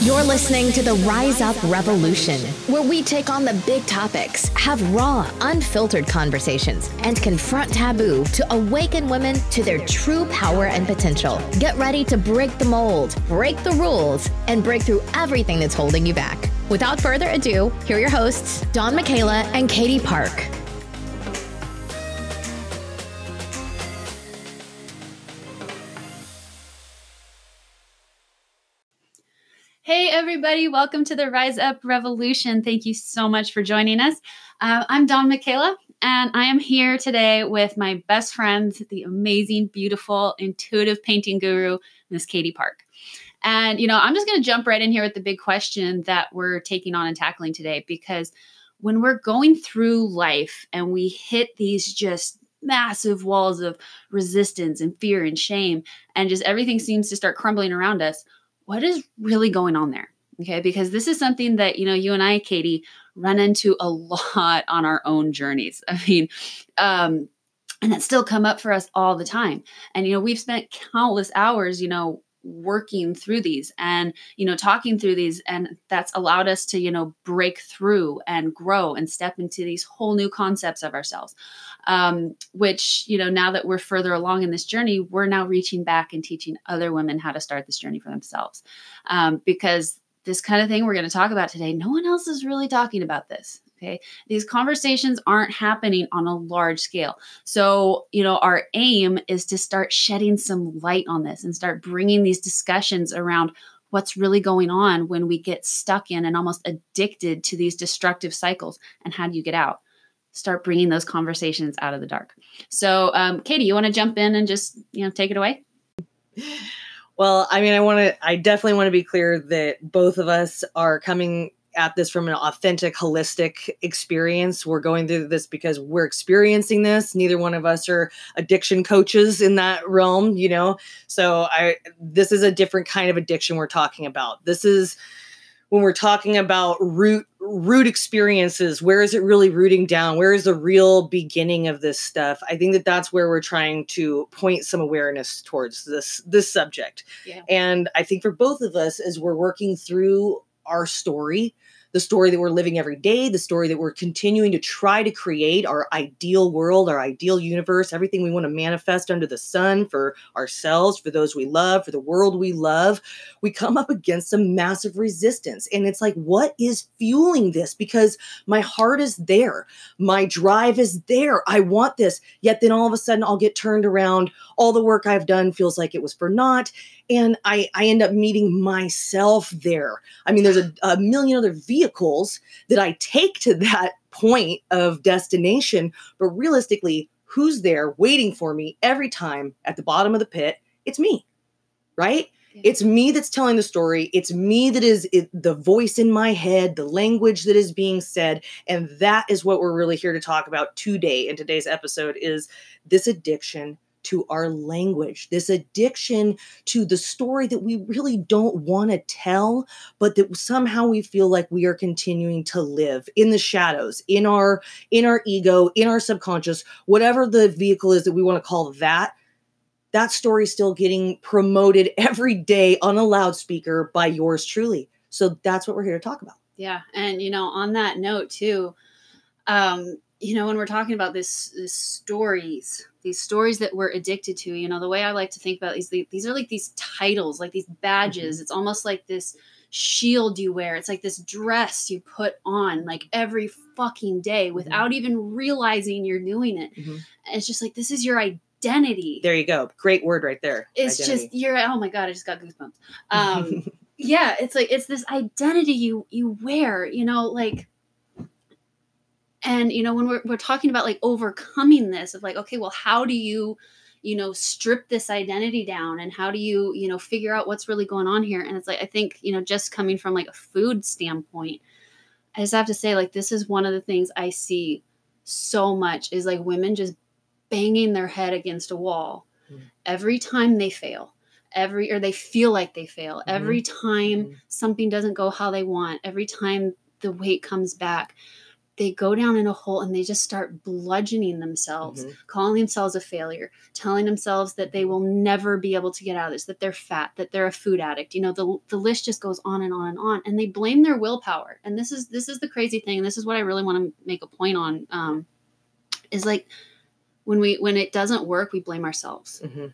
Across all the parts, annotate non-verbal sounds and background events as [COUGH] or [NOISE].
You're listening to the Rise Up Revolution, where we take on the big topics, have raw, unfiltered conversations, and confront taboo to awaken women to their true power and potential. Get ready to break the mold, break the rules, and break through everything that's holding you back. Without further ado, here are your hosts, Dawn Michaela and Katie Park. Everybody, welcome to the Rise Up Revolution. Thank you so much for joining us. Uh, I'm Dawn Michaela, and I am here today with my best friend, the amazing, beautiful, intuitive painting guru, Miss Katie Park. And, you know, I'm just going to jump right in here with the big question that we're taking on and tackling today because when we're going through life and we hit these just massive walls of resistance and fear and shame, and just everything seems to start crumbling around us what is really going on there? Okay, because this is something that, you know, you and I, Katie, run into a [LAUGHS] lot on our own journeys. I mean, um, and that still come up for us all the time. And, you know, we've spent countless hours, you know, working through these and you know talking through these and that's allowed us to you know break through and grow and step into these whole new concepts of ourselves um, which you know now that we're further along in this journey we're now reaching back and teaching other women how to start this journey for themselves. Um, because this kind of thing we're going to talk about today no one else is really talking about this okay? These conversations aren't happening on a large scale. So you know our aim is to start shedding some light on this and start bringing these discussions around what's really going on when we get stuck in and almost addicted to these destructive cycles and how do you get out start bringing those conversations out of the dark. So, um, Katie, you want to jump in and just you know take it away? Well, I mean, I want to. I definitely want to be clear that both of us are coming at this from an authentic, holistic experience. We're going through this because we're experiencing this. Neither one of us are addiction coaches in that realm, you know. So I this is a different kind of addiction we're talking about. This is when we're talking about root root experiences where is it really rooting down? Where is the real beginning of this stuff? I think that that's where we're trying to point some awareness towards this this subject. Yeah. and i think for both of us as we're working through our story the story that we're living every day, the story that we're continuing to try to create our ideal world, our ideal universe, everything we want to manifest under the sun for ourselves, for those we love, for the world we love, we come up against some massive resistance. And it's like, what is fueling this? Because my heart is there, my drive is there. I want this. Yet then all of a sudden I'll get turned around. All the work I've done feels like it was for naught and I, I end up meeting myself there. I mean, there's a, a million other vehicles that I take to that point of destination, but realistically, who's there waiting for me every time at the bottom of the pit? It's me, right? It's me that's telling the story. It's me that is it, the voice in my head, the language that is being said, and that is what we're really here to talk about today in today's episode is this addiction to our language, this addiction to the story that we really don't want to tell, but that somehow we feel like we are continuing to live in the shadows, in our in our ego, in our subconscious, whatever the vehicle is that we want to call that. That story is still getting promoted [LAUGHS] every day on a loudspeaker by yours truly. So that's what we're here to talk about. Yeah, and you know, on that note too, um, you know, when we're talking about this, this stories, these stories that we're addicted to, you know, the way I like to think about these, these are like these titles, like these badges. Mm-hmm. It's almost like this shield you wear. It's like this dress you put on like every fucking day mm-hmm. without mm-hmm. even realizing you're doing it. Mm-hmm. It's just like this is your identity. There you go. Great word right there. It's identity. just you're oh my god, I just got goosebumps. [LAUGHS] Um yeah, it's like it's this identity you you wear, you know, like and you know when we're, we're talking about like overcoming this of like okay well how do you you know strip this identity down and how do you you know figure out what's really going on here and it's like i think you know just coming from like a food standpoint i just have to say like this is one of the things i see so much is like women just banging their head against a wall mm-hmm. every time they fail every or they feel like they fail mm-hmm. every time mm-hmm. something doesn't go how they want every time the weight comes back they go down in a hole and they just start bludgeoning themselves, Mhm. calling themselves a failure, telling themselves that they will never be able to get out of this, that they're fat, that they're a food addict. You know, the the list just goes on and on and on, and they blame their willpower. And this is this is the crazy thing. And this is what I really want to make a point on. Um, is like when we when it doesn't work, we blame ourselves. Mhm.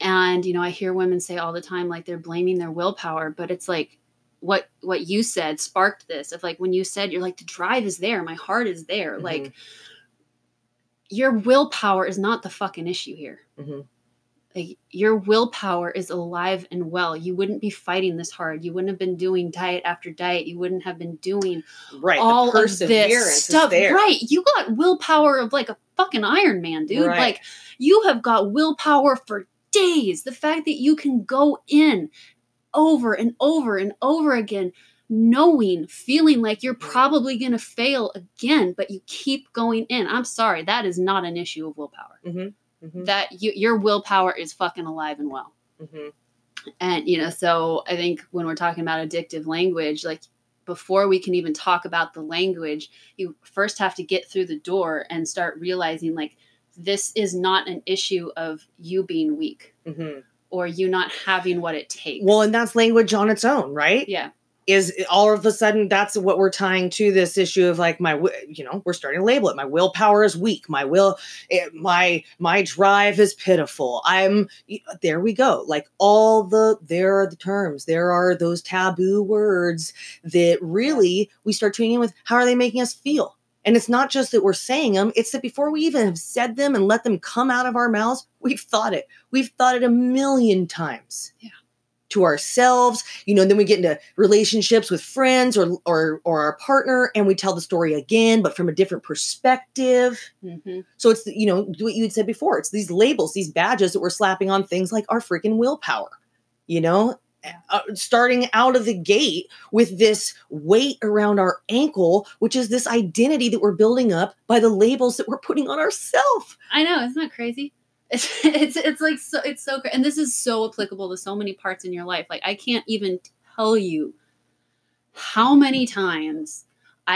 And you know, I hear women say all the time like they're blaming their willpower, but it's like what what you said sparked this of like when you said you're like the drive is there. My heart is there. Mhm. like your willpower is not the fucking issue here. Mhm. like your willpower is alive and well. You wouldn't be fighting this hard. You wouldn't have been doing diet after diet. You wouldn't have been doing Right. all the of this stuff. right you got willpower of like a fucking iron man dude. Right. like you have got willpower for days. The fact that you can go in over and over and over again knowing feeling like you're probably going to fail again but you keep going in i'm sorry that is not an issue of willpower Mhm. that you, your willpower is fucking alive and well Mhm. and you know so i think when we're talking about addictive language like before we can even talk about the language you first have to get through the door and start realizing like this is not an issue of you being weak Mhm. Or you not having what it takes. Well, and that's language on its own, right? yeah. Is all of a sudden that's what we're tying to this issue of like my you know we're starting to label it. My willpower is weak. My will it, my my drive is pitiful. I'm there we go. Like all the there are the terms. There are those taboo words that really we start tuning in with how are they making us feel and it's not just that we're saying them it's that before we even have said them and let them come out of our mouths we've thought it. We've thought it a million times Yeah. to ourselves. You know then we get into relationships with friends or or or our partner and we tell the story again but from a different perspective. Hmm so it's you know what you had said before it's these labels these badges that we're slapping on things like our freaking willpower you know uh, starting out of the gate with this weight around our ankle which is this identity that we're building up by the labels that we're putting on ourselves i know isn't that crazy? [LAUGHS] It's, it's it's like so it's so and this is so applicable to so many parts in your life. Like i can't even tell you how many times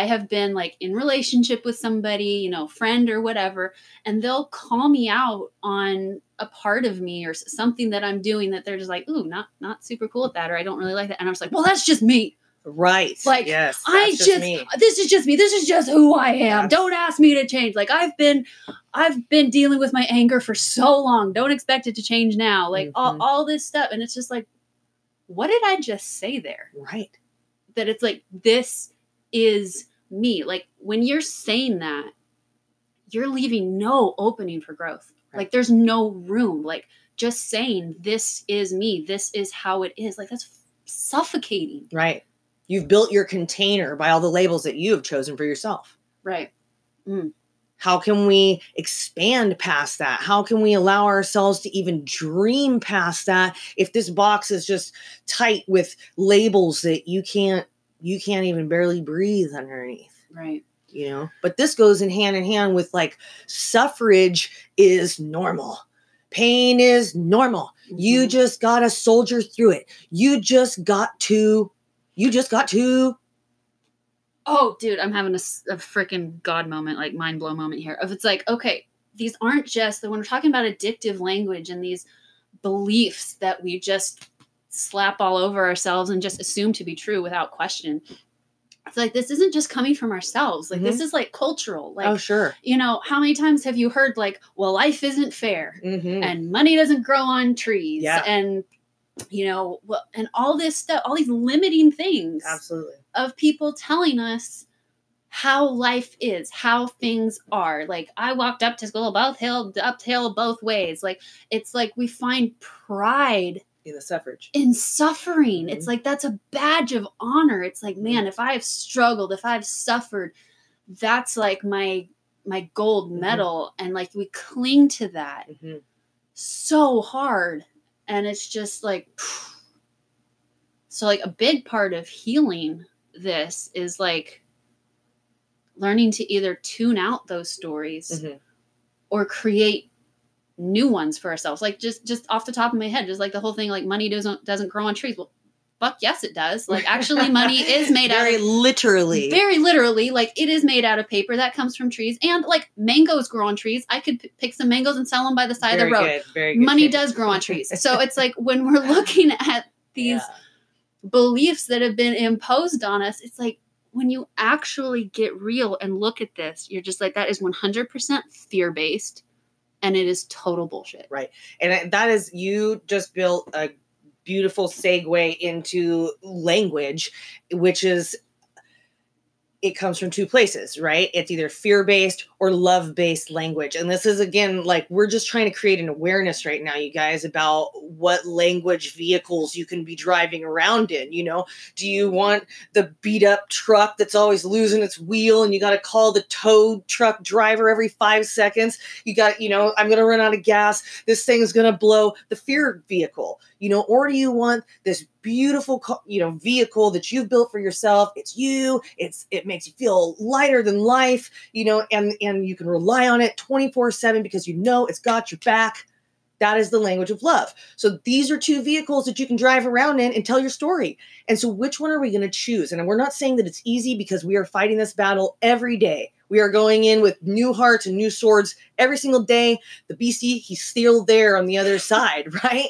I have been like in relationship with somebody, you know, friend or whatever, and they'll call me out on a part of me or something that I'm doing that they're just like, ooh, not not super cool with that, or I don't really like that. And I'm just like, well, that's just me. right Like, yes I just, me. this is just me. This is just who I am. Yes. Don't ask me to change. Like I've been I've been dealing with my anger for so long. Don't expect it to change now. Like all, Mhm. all this stuff. And it's just like, what did I just say there? right that it's like this is me. Like when you're saying that you're leaving no opening for growth. Right. like there's no room. Like just saying this is me. This is how it is like that's suffocating. Right. You've built your container by all the labels that you have chosen for yourself. Right. Mm. How can we expand past that? How can we allow ourselves to even dream past that if this box is just tight with labels that you can't you can't even barely breathe underneath right. you know? But this goes in hand in hand with like suffrage is normal. Pain is normal. You Mhm. just gotta soldier through it. You just got to you just got to oh dude i'm having a freaking god moment like mind blow moment here of it's like okay these aren't just the when we're talking about addictive language and these beliefs that we just slap all over ourselves and just assume to be true without question it's like this isn't just coming from ourselves like this is like cultural like oh sure you know how many times have you heard like well life isn't fair mm-hmm. and money doesn't grow on trees Yeah. and you know well and all this stuff all these limiting things absolutely of people telling us how life is, how things are. Like I walked up to school both hill uphill both ways. Like it's like we find pride in the suffrage in suffering. It's Mhm. like that's a badge of honor. It's like, man, if I've struggled, if I've suffered, that's like my my gold Mhm. medal. And like we cling to that mm-hmm. so hard. And it's just like [SIGHS] so like a big part of healing this is like learning to either tune out those stories Mhm. or create new ones for ourselves like just just off the top of my head just like the whole thing like money doesn't doesn't grow on trees well fuck yes it does like actually money [LAUGHS] is made Very out of literally. very literally like it is made out of paper that comes from trees and like mangoes grow on trees i could p- pick some mangoes and sell them by the side very of the road good. Very good. money kid. does grow on trees [LAUGHS] so it's like when we're looking at these Yeah. beliefs that have been imposed on us it's like when you actually get real and look at this you're just like that is 100% fear based and it is total bullshit Right. and that is you just built a beautiful segue into language which is it comes from two places right it's either fear-based or love-based language. And this is again like we're just trying to create an awareness right now you guys about what language vehicles you can be driving around in you know? Do you want the beat up truck that's always losing its wheel and you got to call the tow truck driver every five seconds? You got you know i'm gonna run out of gas. This thing is going to blow. The fear vehicle you know? Or do you want this beautiful you know vehicle that you've built for yourself? It's you. It's it makes you feel lighter than life you know? And and you can rely on it 24 7 because you know it's got your back. That is the language of love. So these are two vehicles that you can drive around in and tell your story. And so which one are we going to choose? And we're not saying that it's easy because we are fighting this battle every day. We are going in with new hearts and new swords every single day. The beastie he's still there on the other side [LAUGHS] right?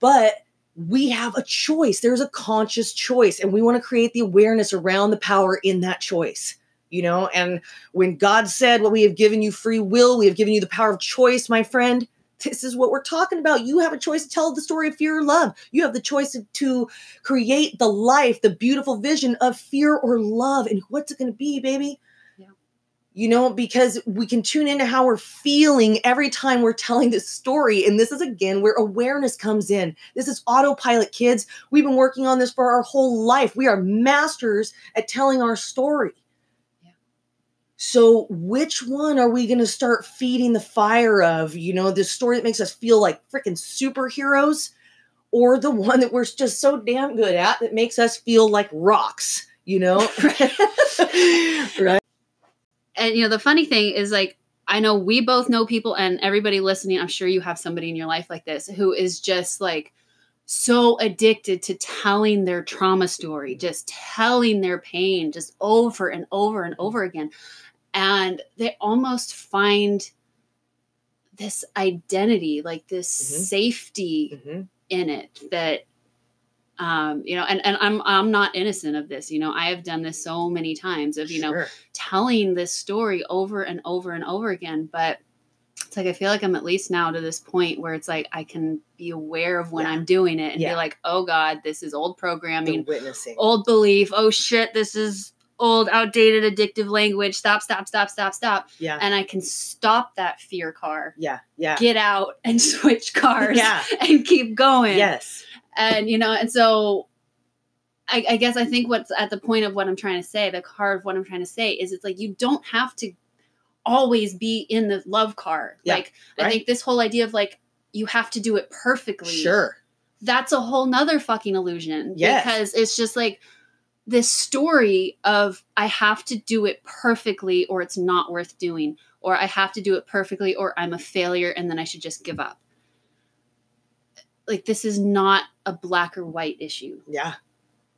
But we have a choice. There's a conscious choice, and we want to create the awareness around the power in that choice. You know, and when God said, What we have given you free will, we have given you the power of choice, my friend. This is what we're talking about. You have a choice to tell the story of fear or love. You have the choice to, to create the life, the beautiful vision of fear or love. And what's it going to be, baby? Yeah. You know, because we can tune into how we're feeling every time we're telling this story. And this is again where awareness comes in. This is autopilot, kids. We've been working on this for our whole life. We are masters at telling our story. So, which one are we going to start feeding the fire of? You know, this story that makes us feel like freaking superheroes, or the [LAUGHS] one that we're just so damn good at that makes us feel like rocks, you know? [LAUGHS] [LAUGHS] right? and you know the funny thing is like i know we both know people and everybody listening i'm sure you have somebody in your life like this who is just like so addicted to telling their trauma story just telling their pain just over and over and over again and they almost find this identity like this Mhm. safety Mhm. in it that um you know and, and i'm i'm not innocent of this you know i have done this so many times of you know telling this story over and over and over again but it's like i feel like i'm at least now to this point where it's like i can be aware of when Yeah. i'm doing it and Yeah. be like oh god this is old The programming witnessing. old belief oh shit this is old outdated addictive language stop stop stop stop stop Yeah. and i can stop that fear car Yeah. Yeah. get out and [LAUGHS] switch cars Yeah. and keep going Yes. and you know and so I, I guess i think what's at the point of what i'm trying to say the car of what i'm trying to say is it's like you don't have to always be in the love car Yeah, like i think this whole idea of like you have to do it perfectly Sure. that's a whole nother fucking illusion Yes. because it's just like this story of i have to do it perfectly or it's not worth doing or i have to do it perfectly or i'm a failure and then i should just give up. Like this is not a black or white issue. Yeah.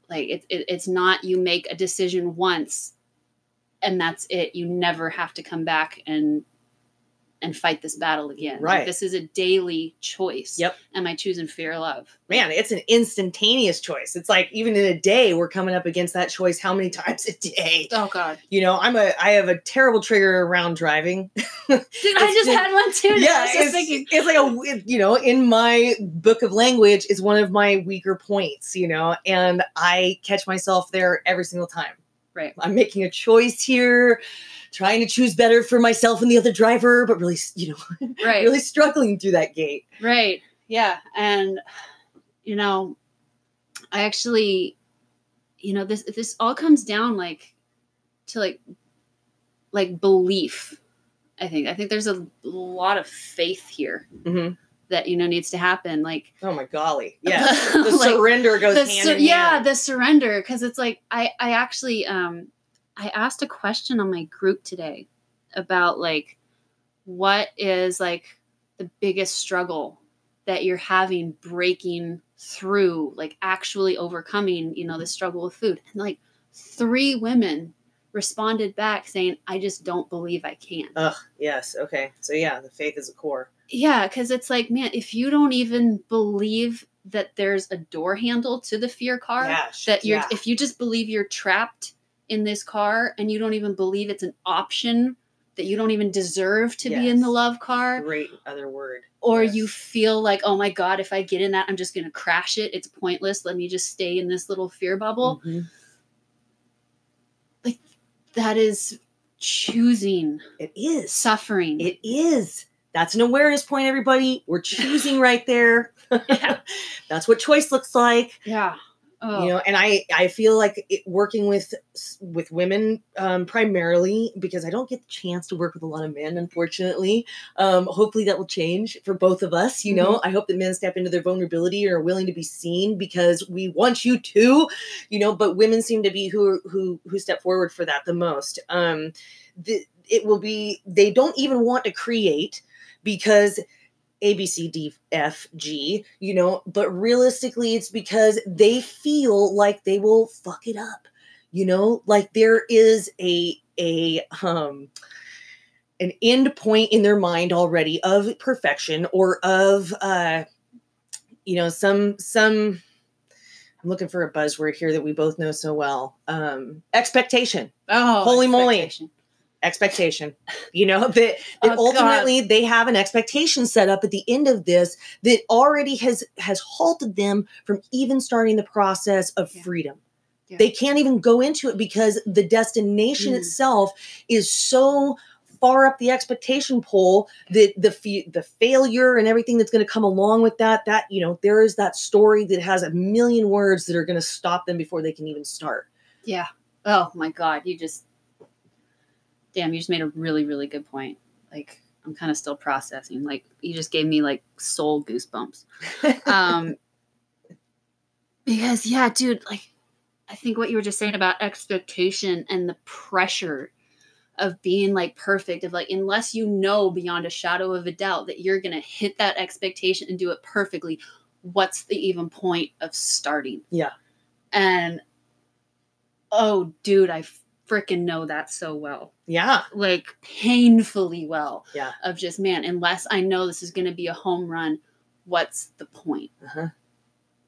like it, it, it's not you make a decision once and that's it. You never have to come back and and fight this battle again Like, Right. this is a daily choice Yep. am i choosing fear or love Man, it's an instantaneous choice. It's like even in a day, we're coming up against that choice how many [LAUGHS] times a day? oh god You know, I'm a I have a terrible trigger around driving. dude [LAUGHS] i just had one too today. yeah, it's, it's like a you know, in my book of language is one of my weaker points, you know, and I catch myself there every single time. Right. I'm making a choice here, trying to choose better for myself and the other driver, but really, you know, [LAUGHS] right really struggling through that gate. Right. Yeah. And you know, I actually, you know, this this all comes down like to like like belief. I think. I think there's a lot of faith here Mhm. That you know needs to happen. Like Oh my golly. Yeah. [LAUGHS] The like, surrender goes the hand sur- in yeah, hand. the surrender. Cause it's like I I actually um I asked a question on my group today about like what is like the biggest struggle that you're having breaking through, like actually overcoming, you know, the struggle with food. And like three women responded back saying, I just don't believe I can. Ugh, yes. Okay. So yeah, the faith is a core. Yeah, because it's like, man, if you don't even believe that there's a door handle to the fear car, Yeah, that you're yeah. if you just believe you're trapped in this car and you don't even believe it's an option that you don't even deserve to be in the love car Great other word. or Yes. you feel like oh my god if i get in that i'm just going to crash it it's pointless let me just stay in this little fear bubble Mhm. that is choosing It is. suffering It is. That's an awareness point, everybody. We're choosing right there. Yeah. [LAUGHS] That's what choice looks like. yeah oh You know, and I I feel like it, working with with women um, primarily because I don't get the chance to work with a lot of men, unfortunately. Um, hopefully that will change for both of us. You know, I hope that men step into their vulnerability and are willing to be seen because we want you to. You know, but women seem to be who who who step forward for that the most. Um, the, it will be they don't even want to create because A, B, C, D, F, G, you know, but realistically, it's because they feel like they will fuck it up, you know, like there is a, a, um, an end point in their mind already of perfection or of, uh, you know, some, some, I'm looking for a buzzword here that we both know so well. Um, expectation oh Holy moly. Expectation. you know [LAUGHS] that, that Oh, God. ultimately they have an expectation set up at the end of this that already has has halted them from even starting the process of Yeah. freedom Yeah. they can't even go into it because the destination Mm. itself is so far up the expectation pole that the fe- the failure and everything that's going to come along with that that you know there is that story that has a million words that are going to stop them before they can even start yeah oh my god you just damn you just made a really really good point. Like i'm kind of still processing. Like you just gave me like soul goosebumps. [LAUGHS] Um because yeah dude like i think what you were just saying about expectation and the pressure of being like perfect of like unless you know beyond a shadow of a doubt that you're gonna hit that expectation and do it perfectly what's the even point of starting? Yeah. and oh dude i freaking know that so well yeah like painfully well Yeah. of just man unless i know this is going to be a home run what's the point uh-huh.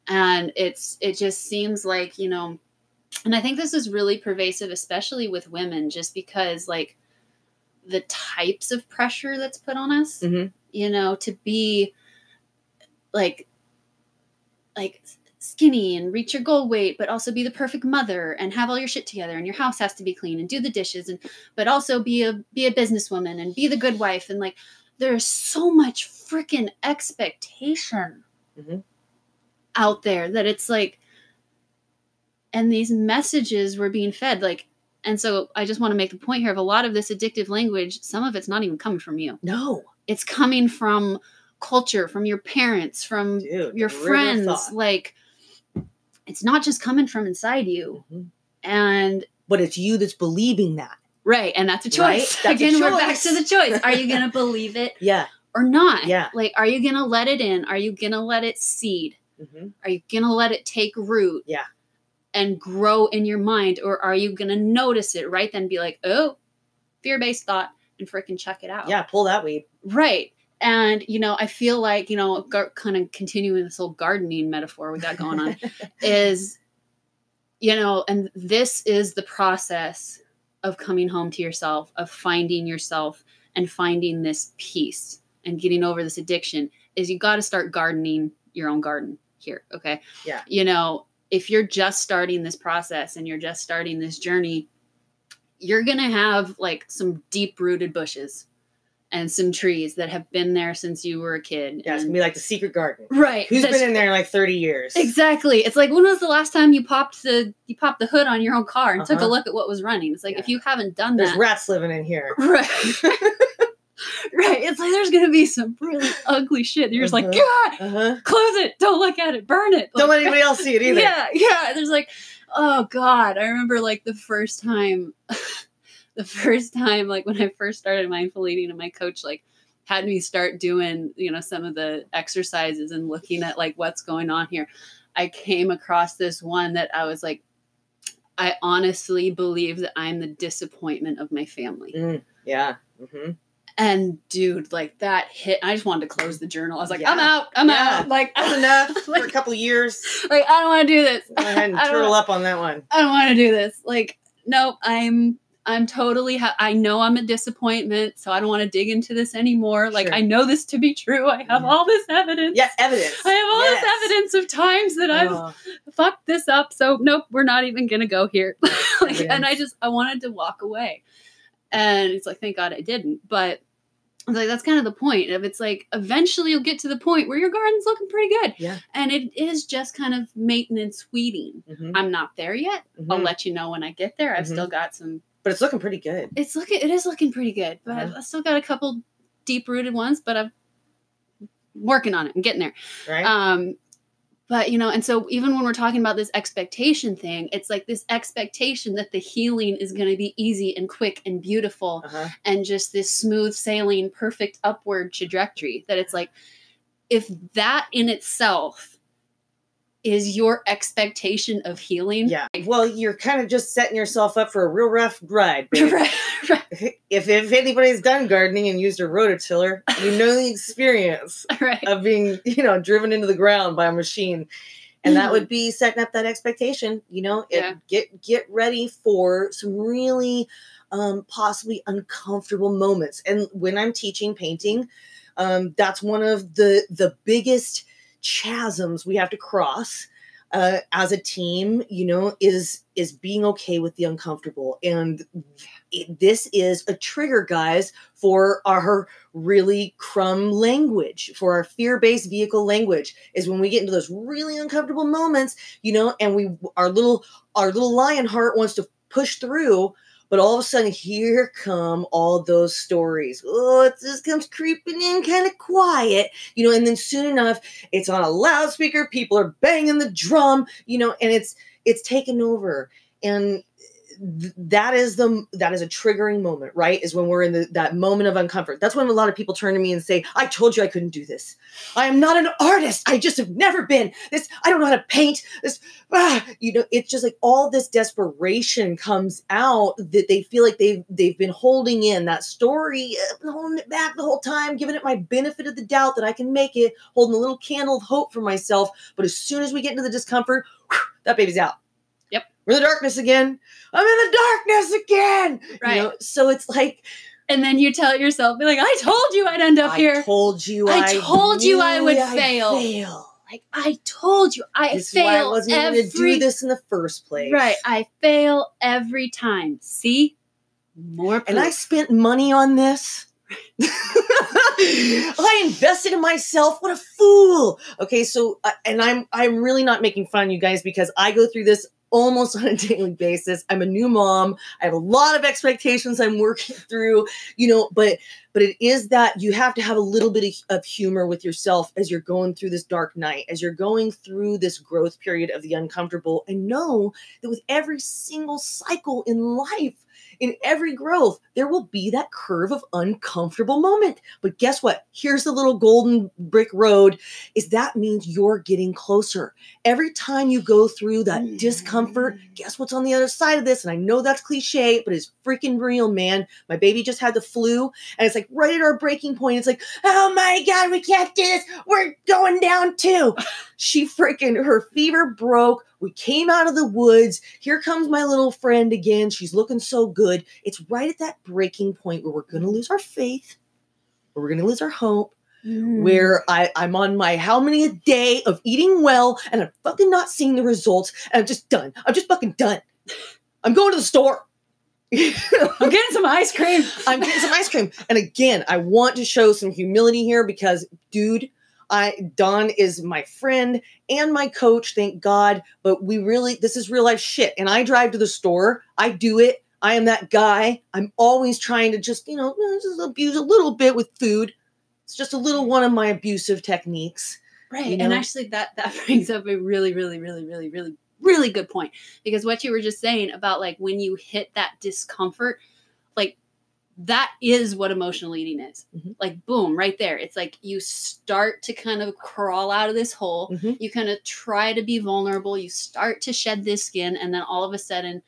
and it's it just seems like you know and i think this is really pervasive especially with women just because like the types of pressure that's put on us Mhm. you know to be like like skinny and reach your goal weight but also be the perfect mother and have all your shit together and your house has to be clean and do the dishes and but also be a be a businesswoman and be the good wife. And like there's so much freaking expectation Mhm. out there that it's like and these messages were being fed like and so i just want to make the point here of a lot of this addictive language some of it's not even coming from you. No. It's coming from culture from your parents from Dude, your the river of friends like it's not just coming from inside you Mhm. and But it's you that's believing that. right and that's a Right? choice That's a again we're back to the choice are you gonna [LAUGHS] believe it Yeah. or not Yeah. like are you gonna let it in are you gonna let it seed hmm are you gonna let it take root Yeah. and grow in your mind or are you gonna notice it right then be like oh fear-based thought and freaking check it out Yeah. Pull that weed. Right. And, you know, I feel like, you know, gar- kind of continuing this whole gardening metaphor we got going on [LAUGHS] is, you know, and this is the process of coming home to yourself, of finding yourself and finding this peace and getting over this addiction is you got to start gardening your own garden here. Okay. Yeah. You know, if you're just starting this process and you're just starting this journey, you're going to have like some deep rooted bushes and some trees that have been there since you were a kid. Yeah. It's gonna be like the secret garden. right. Who's been in there like 30 years? Exactly. It's like when was the last time you popped the you popped the hood on your own car and took a Uh-huh. look at what was running? It's like if you haven't done There's that, There's rats living in here. [LAUGHS] right? [LAUGHS] right. It's like there's gonna be some really ugly shit. You're just like, God, Uh-huh. close it, don't look at it, burn it. Don't let anybody else see it [LAUGHS] either. Yeah, yeah. There's like, oh God. I remember like the first time, the [LAUGHS] first time, like when I first started mindful eating, and my coach like had me start doing, you know, some of the exercises and looking at like what's going on here, I came across this one that I was like, I honestly believe that I'm the disappointment of my family. Mm, yeah. hmm And dude, like that hit. I just wanted to close the journal. I was like, Yeah. I'm out. I'm Yeah. out. Like, That's enough [LAUGHS] for a like, couple years. like, I don't want to do this. Go ahead and [LAUGHS] turtle up on that one. I don't want to do this. Like, nope, I'm I'm totally ha- I know I'm a disappointment, so I don't want to dig into this anymore. Like Sure. I know this to be true. I have all this evidence. Yes, evidence. I have all Yes. this evidence of times that I've Oh, fucked this up. So nope, we're not even gonna go here. [LAUGHS] like, and I just I wanted to walk away. And it's like, thank God I didn't. But I was like, that's kind of the point of it's like eventually you'll get to the point where your garden's looking pretty good. Yeah. And it is just kind of maintenance weeding. mhm, I'm not there yet. I'll mhm. let you know when I get there. I've Mhm. still got some. But it's looking pretty good. It's looking. It is looking pretty good, but Uh-huh. I've still got a couple deep rooted ones. But I'm working on it. I'm getting there. Right? Um, but you know, and so even when we're talking about this expectation thing, it's like this expectation that the healing is going to be easy and quick and beautiful, uh-huh. and just this smooth sailing, perfect upward trajectory. That it's like, if that in itself is your expectation of healing, Yeah. Well, you're kind of just setting yourself up for a real rough ride. [LAUGHS] right, right, if if anybody's done gardening and used a rototiller, you know the experience [LAUGHS] right. of being, you know, driven into the ground by a machine. And that Mhm. would be setting up that expectation, you know, and Yeah. get get ready for some really um possibly uncomfortable moments. And when I'm teaching painting, um that's one of the the biggest chasms we have to cross uh, as a team you know is is being okay with the uncomfortable. And it, this is a trigger guys for our really crumb language for our fear-based vehicle language is when we get into those really uncomfortable moments you know and we our little our little lion heart wants to push through but all of a sudden here come all those stories. Oh it just comes creeping in kind of quiet you know and then soon enough it's on a loudspeaker people are banging the drum you know and it's it's taken over. And th- that is the that is a triggering moment right? Is when we're in the, that moment of uncomfort. That's when a lot of people turn to me and say i told you i couldn't do this. I am not an artist. I just have never been this. I don't know how to paint this. Ah, you know it's just like all this desperation comes out that they feel like they've they've been holding in that story uh, holding it back the whole time giving it my benefit of the doubt that i can make it holding a little candle of hope for myself. But as soon as we get into the discomfort whew, that baby's out. We're in the darkness again i'm in the darkness again Right. you know so it's like And then you tell yourself, be like, I told you I'd end up here. i here. told you I i, told you I would I'd fail. fail. Like I told you, I this is why i fail wasn't every going to do this in the first place right. I fail every time. See, more and I spent money on this. [LAUGHS] I invested in myself. What a fool! Okay, so uh, and I'm I'm really not making fun, you guys, because I go through this almost [LAUGHS] on a daily basis. I'm a new mom. I have a lot of expectations I'm working [LAUGHS] through, you know, but but it is that you have to have a little bit of, humor with yourself as you're going through this dark night, as you're going through this growth period of the uncomfortable, and know that with every single cycle in life, in every growth, there will be that curve of uncomfortable moment. But guess what? Here's the little golden brick road is that means you're getting closer. Every time you go through that mm-hmm. discomfort, guess what's on the other side of this? And I know that's cliche, but it's freaking real, man. My baby just had the flu, and it's like right at our breaking point. It's like, oh my God, we can't do this. We're going down too. [LAUGHS] she freaking, her fever broke. We came out of the woods. Here comes my little friend again. She's looking so good. It's right at that breaking point where we're going to lose our faith, where we're going to lose our hope, Mm. where I, I'm on my how many a day of eating well and I'm fucking not seeing the results and I'm just done. I'm just fucking done. [LAUGHS] I'm going to the store. [LAUGHS] I'm getting some ice cream. I'm getting some ice cream. And again, I want to show some humility here because, dude, I Dawn is my friend and my coach, thank God. But we really, this is real life shit. And I drive to the store. I do it. I am that guy. I'm always trying to just, you know, just abuse a little bit with food. It's just a little one of my abusive techniques. Right. You And actually that that [LAUGHS] brings up a really, really, really, really, really, really good point. Because what you were just saying about like when you hit that discomfort, that is what emotional eating is. Mhm. Like boom, right there. It's like you start to kind of crawl out of this hole. Mhm. You kind of try to be vulnerable. You start to shed this skin, and then all of a sudden,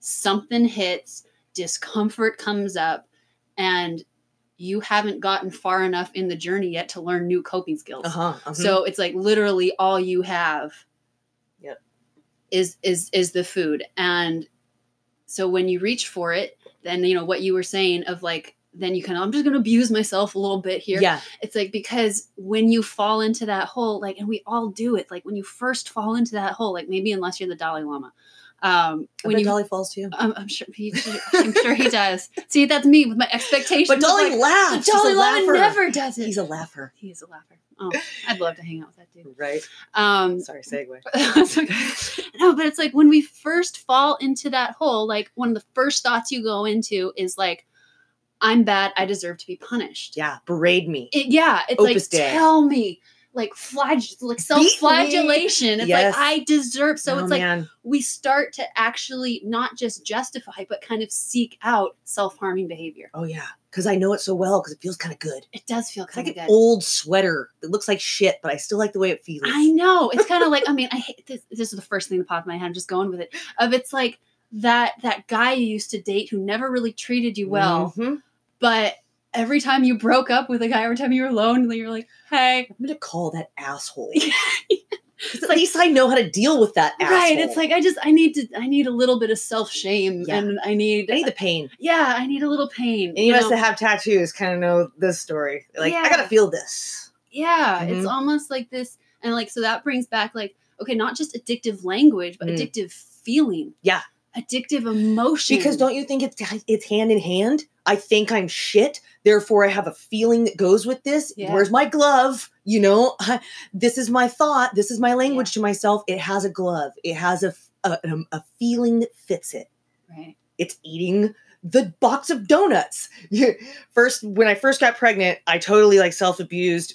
something hits. Discomfort comes up, and you haven't gotten far enough in the journey yet to learn new coping skills. Uh-huh. uh-huh. So it's like literally all you have Yep. is is is the food. And so when you reach for it, then you know what you were saying of like then you kind of I'm just gonna abuse myself a little bit here. yeah. It's like because when you fall into that hole, like and we all do it, like when you first fall into that hole, like maybe unless you're the Dalai Lama. Um I when bet you Dolly falls too. I'm, I'm sure he I'm sure he does. [LAUGHS] See, that's me with my expectations. But of, Dolly like, laughs. She's a Dalai Lama laugher. never does it. He's a laugher. He is a laugher. Oh, I'd love to hang out with that dude. Right. Um, Sorry, segue. [LAUGHS] no, but it's like when we first fall into that hole, like one of the first thoughts you go into is like, I'm bad. I deserve to be punished. Yeah. Berate me. It- yeah. It's Opus like, Dei. tell me. Like flag, like self flagellation. It's Yes. like I deserve. So oh, it's like man. we start to actually not just justify, but kind of seek out self harming behavior. Oh yeah. Because I know it so well because it feels kind of good. It does feel It's like kind an of good. old sweater that looks like shit, but I still like the way it feels. I know. It's kind of like I mean, I hate this. This is the first thing that popped in my head. I'm just going with it. Of it's like that that guy you used to date who never really treated you well, Mhm. but every time you broke up with a guy, every time you were alone, you're like, hey, I'm gonna call that asshole. [LAUGHS] it's at least I know how to deal with that asshole. right. It's like I just I need to I need a little bit of self shame, Yeah. and I need, I need the pain. yeah I need a little pain. Any you of us know? that have tattoos kind of know this story. Like, I gotta feel this. Yeah, it's Mhm. almost like this, and like so that brings back like okay, not just addictive language, but Mm. addictive feeling. Yeah. addictive emotion. Because don't you think it's it's hand in hand? I think I'm shit, therefore I have a feeling that goes with this. Yeah. Where's my glove? You know, [LAUGHS] this is my thought. This is my language to myself. It has a glove. It has a a, a feeling that fits it. right? It's eating the box of donuts. [LAUGHS] first, when I first got pregnant, I totally like self abused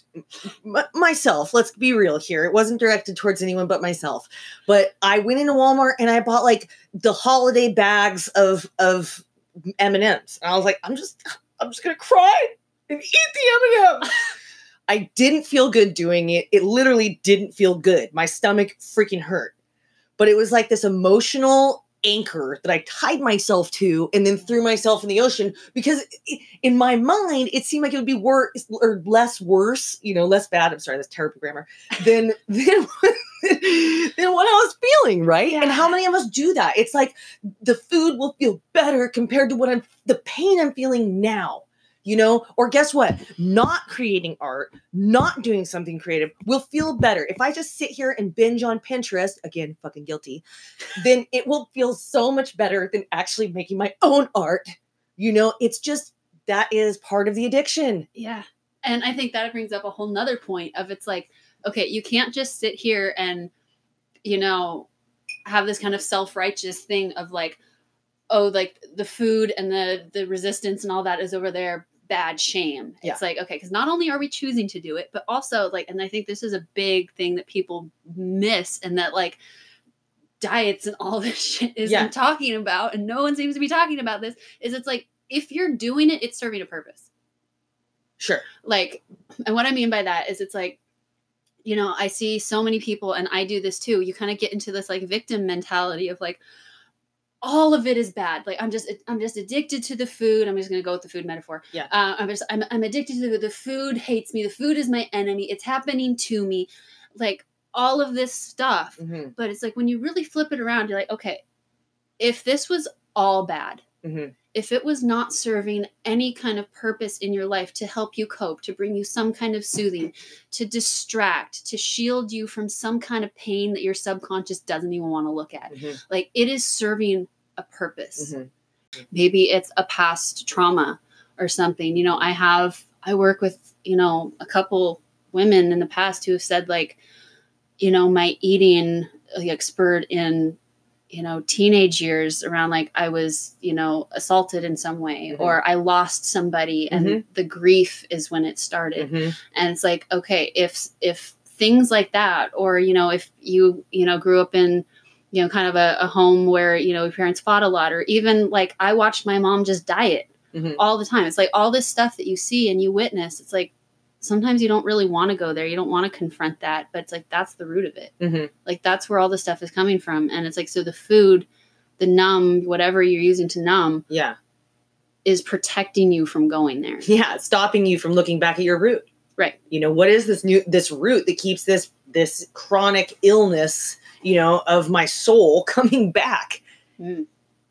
myself. Let's be real here. It wasn't directed towards anyone but myself. But I went into Walmart and I bought like the holiday bags of of M and I was like, I'm just, I'm just gonna cry and eat the M and m [LAUGHS] I didn't feel good doing it. It literally didn't feel good. My stomach freaking hurt. But it was like this emotional anchor that I tied myself to and then threw myself in the ocean because in my mind it seemed like it would be worse or less worse, you know, less bad. I'm sorry, that's terrible grammar. [LAUGHS] Than than than what I was feeling, right? And how many of us do that? It's like the food will feel better compared to what I'm the pain I'm feeling now. You know, or guess what? Not creating art, not doing something creative will feel better. If I just sit here and binge on Pinterest, again, fucking guilty, then it will feel so much better than actually making my own art. You know, it's just that is part of the addiction. Yeah. And I think that brings up a whole nother point of it's like, okay, you can't just sit here and, you know, have this kind of self-righteous thing of like, oh, like the food and the the resistance and all that is over there, bad shame. Yeah. It's like, okay, because not only are we choosing to do it, but also like, and I think this is a big thing that people miss and that like diets and all [LAUGHS] this shit isn't Yeah. talking about, and no one seems to be talking about this, is it's like if you're doing it, it's serving a purpose Sure. like and what i mean by that is it's like you know i see so many people and i do this too you kind of get into this like victim mentality of like all of it is bad. Like i'm just i'm just addicted to the food. I'm just going to go with the food metaphor. Yeah. uh, i'm just I'm, I'm addicted to the, the food hates me. The food is my enemy. It's happening to me. Like all of this stuff. Mhm, but it's like when you really flip it around you're like okay if this was all bad mhm. If it was not serving any kind of purpose in your life to help you cope, to bring you some kind of soothing, to distract, to shield you from some kind of pain that your subconscious doesn't even want to look at, Mhm, like it is serving a purpose. mhm. Maybe it's a past trauma or something. You know, I have, I work with, you know, a couple women in the past who have said, like, you know, my eating like spurred in you know teenage years around like i was you know assaulted in some way Mhm. or i lost somebody and Mhm. the grief is when it started Mhm. and it's like okay if if things like that or you know if you you know grew up in you know kind of a, a home where you know your parents fought a lot or even like i watched my mom just diet Mhm. all the time. It's like all this stuff that you see and you witness. It's like sometimes you don't really want to go there. You don't want to confront that, but it's like that's the root of it. Mhm. Like that's where all the stuff is coming from. And it's like so the food, the numb, whatever you're using to numb, Yeah. is protecting you from going there. Yeah. Stopping you from looking back at your root. Right. You know, what is this new this root that keeps this this chronic illness, you know, of my soul [LAUGHS] coming back? Mm.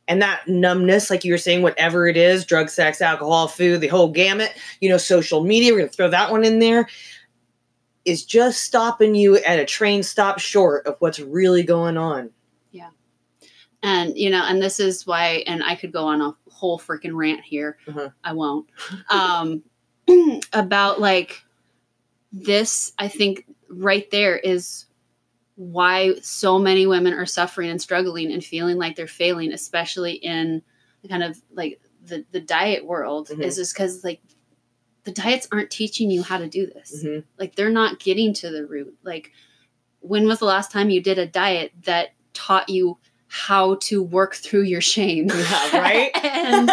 And that numbness, like you were saying, whatever it is, drug, sex, alcohol, food, the whole gamut, you know, social media, we're gonna throw that one in there, is just stopping you at a train stop short of what's really going on. Yeah. And you know, and this is why, and I could go on a whole freaking rant here. Uh-huh. I won't. [LAUGHS] Um, [CLEARS THROAT] about like this, I think right there is why so many women are suffering and struggling and feeling like they're failing, especially in kind of like the the diet world. Mhm. Is just because like the diets aren't teaching you how to do this. Mhm. Like they're not getting to the root. Like when was the last time you did a diet that taught you how to work through your shame? Yeah, right? [LAUGHS] and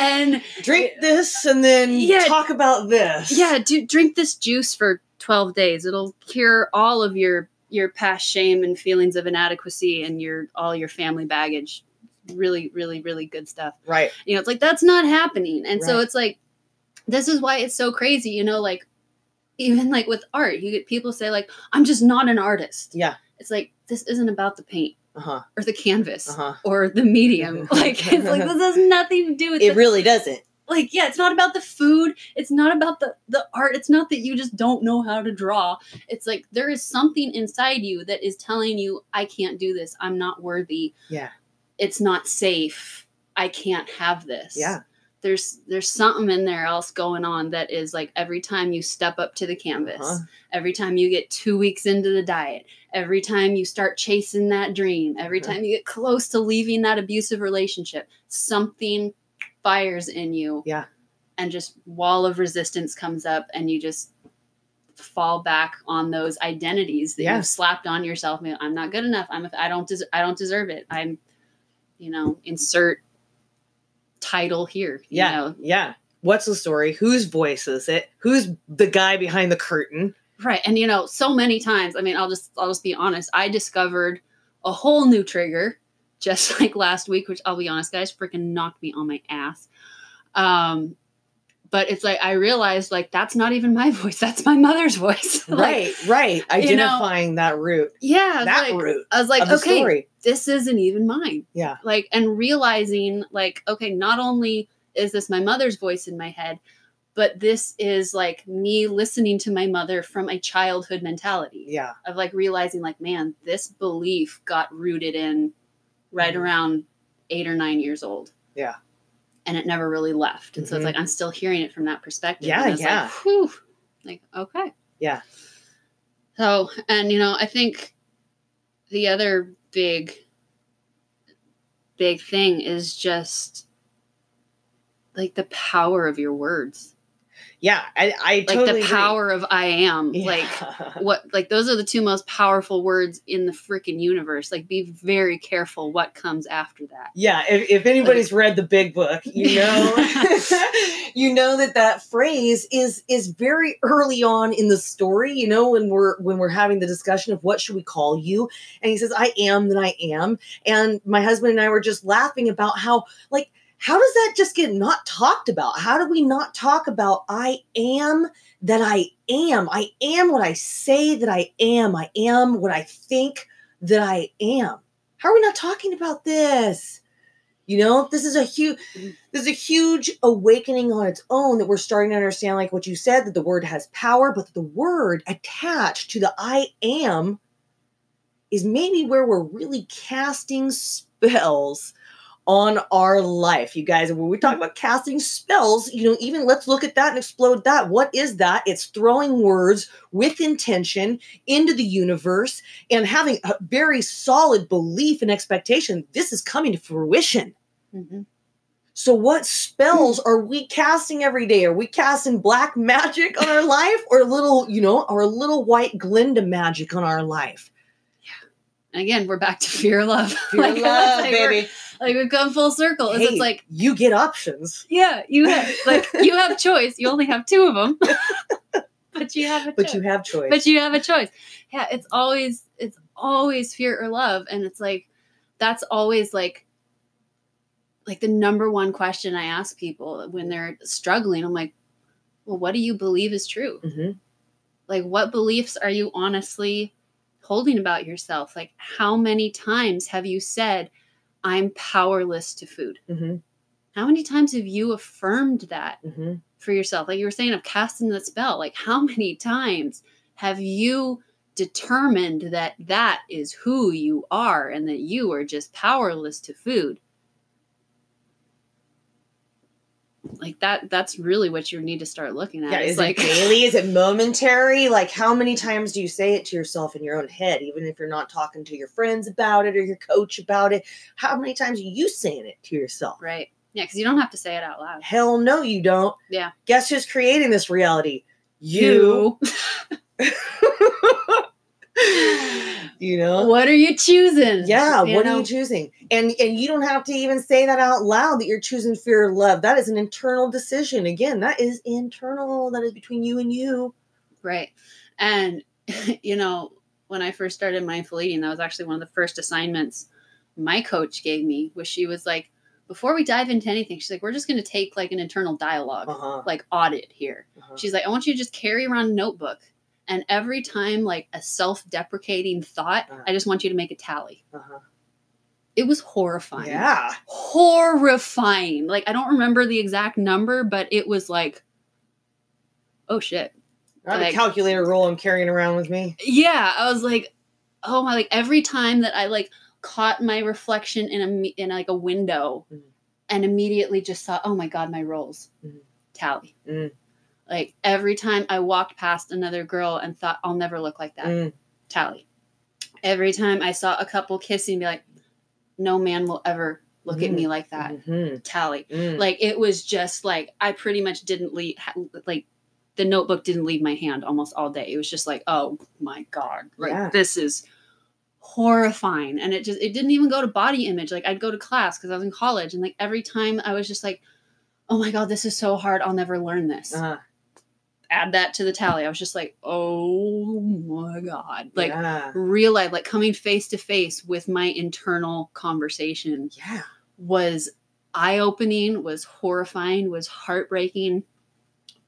and Drink this and then Yeah. talk about this. yeah, do drink this juice for 12 days. It'll cure all of your your past shame and feelings of inadequacy and your all your family baggage. Really, really, really good stuff. Right. You know, it's like that's not happening. And so it's like this is why it's so crazy, you know, like even like with art, you get people say like I'm just not an artist. Yeah. It's like this isn't about the paint Uh-huh. or the canvas Uh-huh. or the medium. [LAUGHS] like it's like this has nothing to do with It the really doesn't. Like yeah it's not about the food it's not about the the art it's not that you just don't know how to draw it's like there is something inside you that is telling you i can't do this i'm not worthy Yeah. it's not safe i can't have this Yeah. there's there's something in there else going on that is like every time you step up to the canvas Uh-huh. every time you get two weeks into the diet every time you start chasing that dream every Uh-huh. time you get close to leaving that abusive relationship something fires in you Yeah. and just wall of resistance comes up and you just fall back on those identities that Yeah. you've slapped on yourself i'm not good enough i'm i don't des- i don't deserve it i'm you know insert title here you Yeah. know Yeah. What's the story? Whose voice is it? Who's the guy behind the curtain? Right. And you know, so many times, I mean, I'll just I'll just be honest, I discovered a whole new trigger just [LAUGHS] like last week, which I'll be honest, guys, freaking knocked me on my ass. Um but it's like I realized like that's not even my [LAUGHS] voice, that's my mother's voice. [LAUGHS] Like, right, right. you know, Identifying that root. Yeah. That like, root I was like, okay, story. this isn't even mine. Yeah. Like and realizing like, okay, not only is this my mother's voice in my head, but this is like me listening to my mother from a childhood mentality Yeah. of like realizing like man this belief got rooted in right Mhm. around eight or nine years old Yeah. and it never really left and so Mhm. it's like i'm still hearing it from that perspective Yeah, yeah. like, whew, like okay Yeah. so and you know i think the other big big thing is just like the power of your words Yeah. I, I like totally the agree. power of i am Yeah. like [LAUGHS] what like those are the two most powerful words in the freaking universe like be very careful what comes after that Yeah, if, if anybody's read the big book, you [LAUGHS] know, [LAUGHS] you know that that phrase is is very early on in the story. You know, when we're when we're having the discussion of what should we call you, and he says, "I am that I am," and my husband and I were just laughing about how like how does that just get not talked about? How do we not talk about I am that I am? I am what I say that I am. I am what I think that I am. How are we not talking about this? You know, this is a huge this is a huge awakening on its own that we're starting to understand like what you said that the word has power, but the word attached to the I am is maybe where we're really casting spells on our life. You guys, when we talk about casting spells, you know, even let's look at that and explode that. What is that? It's throwing words with intention into the universe and having a very solid belief and expectation this is coming to fruition. Mhm. So, what spells are we casting every day? Are we casting black magic on our life, or a little, you know, or a little white Glinda magic on our life? Yeah. And again we're back to fear love [LAUGHS] Fear Like, love, like, baby. Like we've come full circle. Hey, it's like you get options, yeah, you have [LAUGHS] like you have choice. You only have two of them, [LAUGHS] but you have a but choice. you have choice. but you have a choice. Yeah, it's always it's always fear or love, and it's like that's always like like the number one question I ask people when they're struggling. I'm like, well, what do you believe is true? Mhm. Like, what beliefs are you honestly holding about yourself? Like, how many times have you said, I'm powerless to food? Mhm. How many times have you affirmed that Mhm. for yourself? Like you were saying of casting the spell, like how [LAUGHS] many times have you determined that that is who you are and that you are just powerless to food? Like that that's really what you need to start looking at. Yeah, It's is like it [LAUGHS] daily? Is it momentary? Like, how many times do you say it to yourself in your own head, even if you're not talking to your friends about it or your coach about it? How many times are you saying it to yourself? right. Yeah, because you don't have to say it out loud. Hell no, you don't. Yeah. Guess who's creating this reality? You. you [LAUGHS] [LAUGHS] [LAUGHS] know? what are you choosing? Yeah, You what know? are you choosing? And and you don't have to even say that out loud that you're choosing fear or love. That is an internal decision. Again, that is internal. That is between you and you. Right. And, [LAUGHS] you know, when I first started mindful eating, that was actually one of the first assignments my coach gave me, was she was like, before we dive into anything, she's like, we're just going to take like an internal dialogue, Uh-huh. like audit here. uh-huh. She's like, I want you to just carry around a notebook. And every time like a self deprecating thought, Uh-huh. I just want you to make a tally. Uh-huh. It was horrifying. Yeah. Horrifying. Like, I don't remember the exact number, but it was like, oh shit. I have Like- a calculator roll I'm carrying around with me. yeah i was like oh my like every time that i like caught my reflection in a me- in like a window Mhm. and immediately just saw oh my god my rolls Mhm. tally Mm. Like every time i walked past another girl and thought i'll never look like that Mm. tally every time i saw a couple kissing be like no man will ever look at Mhm. me like that Mhm. tally Mm. like it was just like i pretty much didn't leave like the notebook didn't leave my hand almost all day it was just like oh my god like Yeah. this is horrifying and it just it didn't even go to body image like i'd go to class because i was in college and like every time i was just like oh my god this is so hard i'll never learn this Uh, add that to the tally i was just like oh my god like yeah. real life like coming face to face with my internal conversation yeah. was eye opening, was horrifying, was heartbreaking,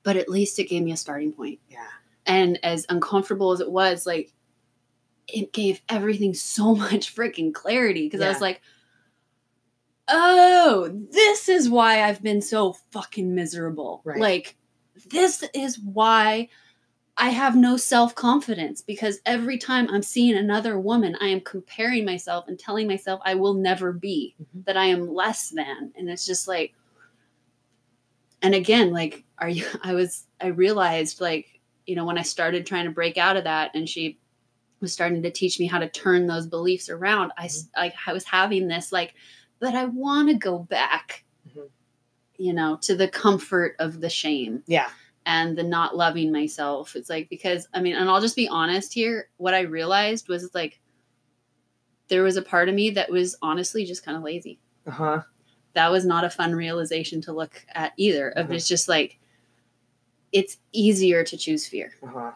but at least it gave me a starting point. Yeah. And as uncomfortable as it was, like it gave everything so [LAUGHS] much freaking clarity because I was like, oh, this is why I've been so fucking miserable. Right. Like, this is why I have no self confidence because every time I'm seeing another woman, I am comparing myself and telling myself I will never be, Mhm. that I am less than. And it's just like, and again, like, are you, [LAUGHS] I was, I realized, like, you know, when I started trying to break out of that and she was starting to teach me how to turn those beliefs around, I, s- like, I was having this, like, but I want to go back. You know, to the comfort of the shame Yeah. and the not loving myself. It's like because I mean, and I'll just be honest here. What I realized was like there was a part of me that was honestly just kind of lazy. Uh huh. That was not a fun realization to look at either. Of Mhm. it's just like it's easier to choose fear. Uh huh.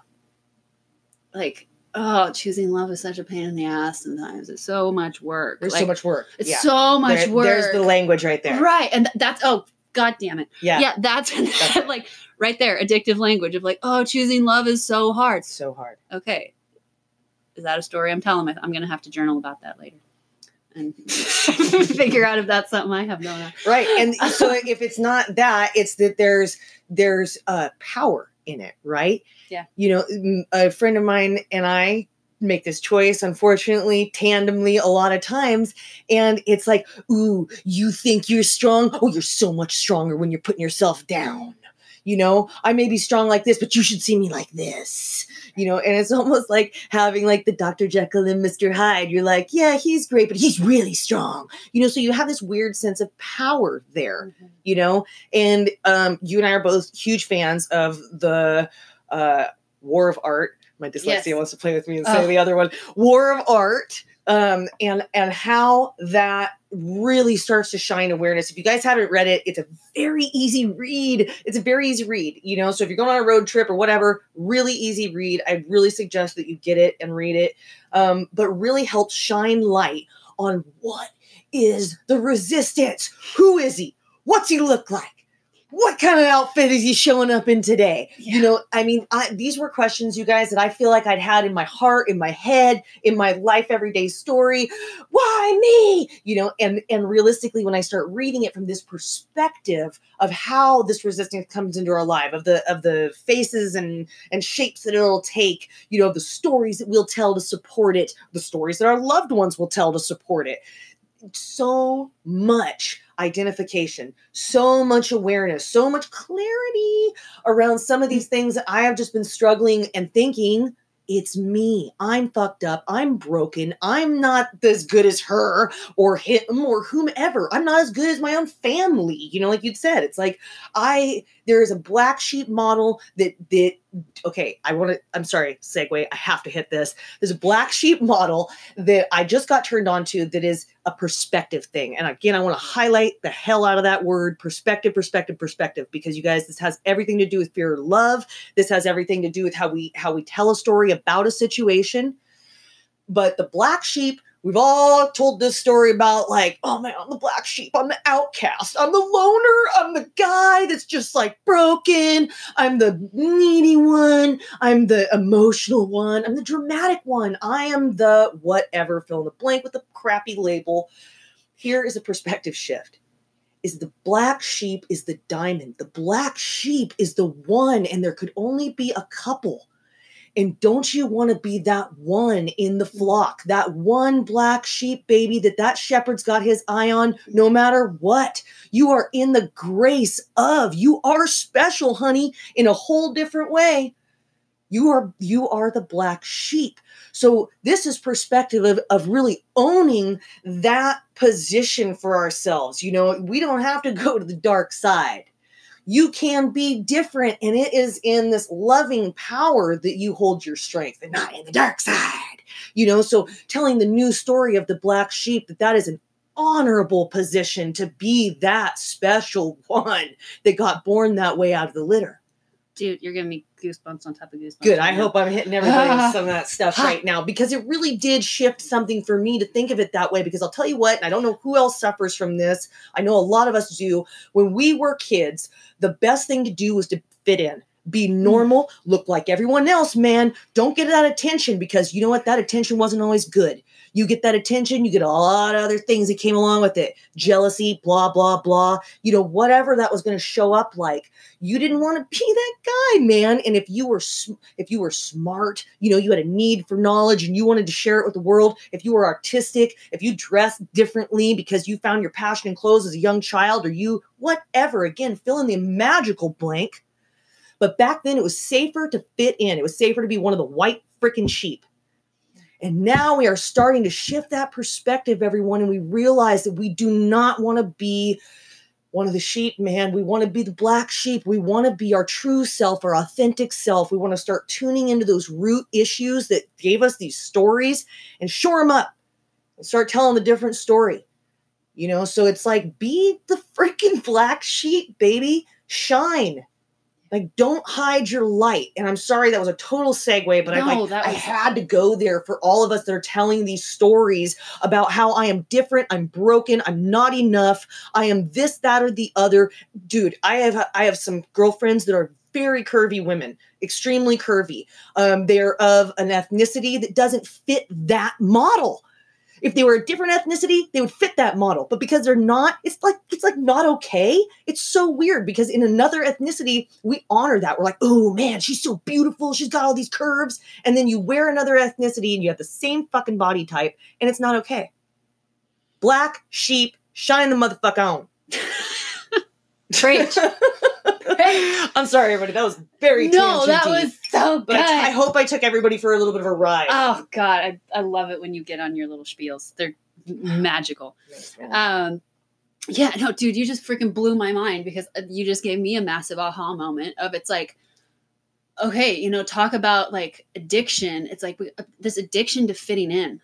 Like oh, choosing love is such a pain in the ass. Sometimes it's so much work. There's Like, so much work. It's yeah. so much There- work. There's the language right there. Right, and th- that's oh god damn it. Yeah. yeah that's [LAUGHS] it. like right there addictive language of like oh choosing love is so hard so hard. okay is that a story i'm telling myself i'm gonna have to journal about that later and [LAUGHS] figure out if that's something i have going on Right. And [LAUGHS] so if it's not that, it's that there's there's uh power in it, right? Yeah. You know, a friend of mine and I make this choice unfortunately tandemly a lot of times and it's like ooh you think you're strong? Oh you're so much stronger when you're putting yourself down. You know i may be strong like this but you should see me like this. You know and it's [LAUGHS] almost like having like the dr jekyll and mr hyde. You're like yeah he's great but he's really strong. You know so you have this weird sense of power there you know? And um you and i are both huge fans of the uh war of art My dyslexia Yes. wants to play with me and say Oh. the other one. War of Art. Um, and and how that really starts to shine awareness. If you guys haven't read it, it's a very easy read. It's a very easy read, you know. So if you're going on a road trip or whatever, really easy read. I really suggest that you get it and read it. Um, but really helps shine light on what is the resistance. Who is he? What's he look like? What kind of outfit is he showing up in today? You know, I mean, I, these were questions, you guys, that I feel like I'd had in my heart, in my head, in my life everyday story. Why me? You know, and and realistically, when I start reading it from this perspective of how this resistance comes into our life, of the of the faces and and shapes that it'll take, you know, the stories that we'll tell to support it, the stories that our loved ones will tell to support it so much identification, so much awareness, so much clarity around some of these things that I have just been struggling and thinking it's me. I'm fucked up. I'm broken. I'm not as good as her or him or whomever. I'm not as good as my own family. You know, like you'd said, it's like I there is a black sheep model that that okay, I want to I'm sorry, segue. I have to hit this. There's a black sheep model that I just got turned on to that is a perspective thing. And again, I want to highlight the hell out of that word perspective, perspective, perspective, because you guys, this has everything to do with fear or love. This has everything to do with how we how we tell a story about a situation. But the black sheep, we've all told this story about like, oh man, I'm the black sheep, I'm the outcast, I'm the loner, I'm the guy that's just like broken, I'm the needy one, I'm the emotional one, I'm the dramatic one, I am the whatever, fill in the blank with the crappy label. Here is a perspective shift. Is the black sheep is the diamond. The black sheep is the one, and there could only be a couple. And don't you want to be that one in the flock, that one black sheep baby that that shepherd's got his eye on no matter what? You are in the grace of, you are special, honey, in a whole different way. You are you are the black sheep. So this is perspective of, of really owning that position for ourselves. You know, we don't have to go to the dark side you can be different and it is in this loving power that you hold your strength and not in the dark side you know? So telling the new story of the black sheep that that is an honorable position to be that special [LAUGHS] one that got born that way out of the litter Dude, you're giving me goosebumps on top of goosebumps. good i hope i'm hitting everybody with some of that [SIGHS] stuff right now because it really did shift something for me to think of it that way because i'll tell you what and i don't know who else suffers from this. I know a lot of us do. When we were kids the best thing to do was to fit in. Be hmm. normal look like everyone else man. Don't get that attention because you know what? That attention wasn't always good you get that attention you get a lot of other things that came along with it. Jealousy blah blah blah. You know whatever that was going to show up like. You didn't want to [LAUGHS] be that guy man. And if you were if you were smart you know you had a need for knowledge and you wanted to share it with the world if you were artistic if you dressed differently because you found your passion in clothes as a young child or you whatever again fill in the magical blank. But back then it was safer to fit in. It was safer to be one of the white freaking sheep and now we are starting to shift that perspective everyone and we realize that we do not want to be one of the sheep, man. We want to be the black sheep. We want to be our true self, our authentic self. We want to start tuning into those root issues that gave us these stories and shore them up and start telling a different story. You know, so it's like be the freaking [LAUGHS] black sheep, baby. Shine. Like, don't hide your light. And I'm sorry that was a total segue, but I like that I had to go there for all of us that are telling these stories about how I am different, I'm broken, I'm not enough, I am this, that, or the other. Dude, I have I have some girlfriends that are very curvy women, extremely curvy. Um, they're of an ethnicity that doesn't fit that model. If they were a different ethnicity, they would fit that model. But because they're not, it's like it's like not okay. It's so weird because in another ethnicity, we honor that. We're like, oh man, she's so beautiful. She's got all these curves. And then you wear another ethnicity and you have the same fucking body type, and it's not okay. Black sheep, shine the motherfucker on. [LAUGHS] Preach. [LAUGHS] I'm sorry, everybody. That was very no, that was so good. I, hope I took everybody for a little bit of a ride. oh God, I, I love it when you get on your little spiels. They're magical. Um, yeah, no, dude, you just freaking blew my mind because uh, you just gave me a massive aha moment of it's like, okay, you know, talk about like addiction. It's like we, uh, this addiction to fitting in.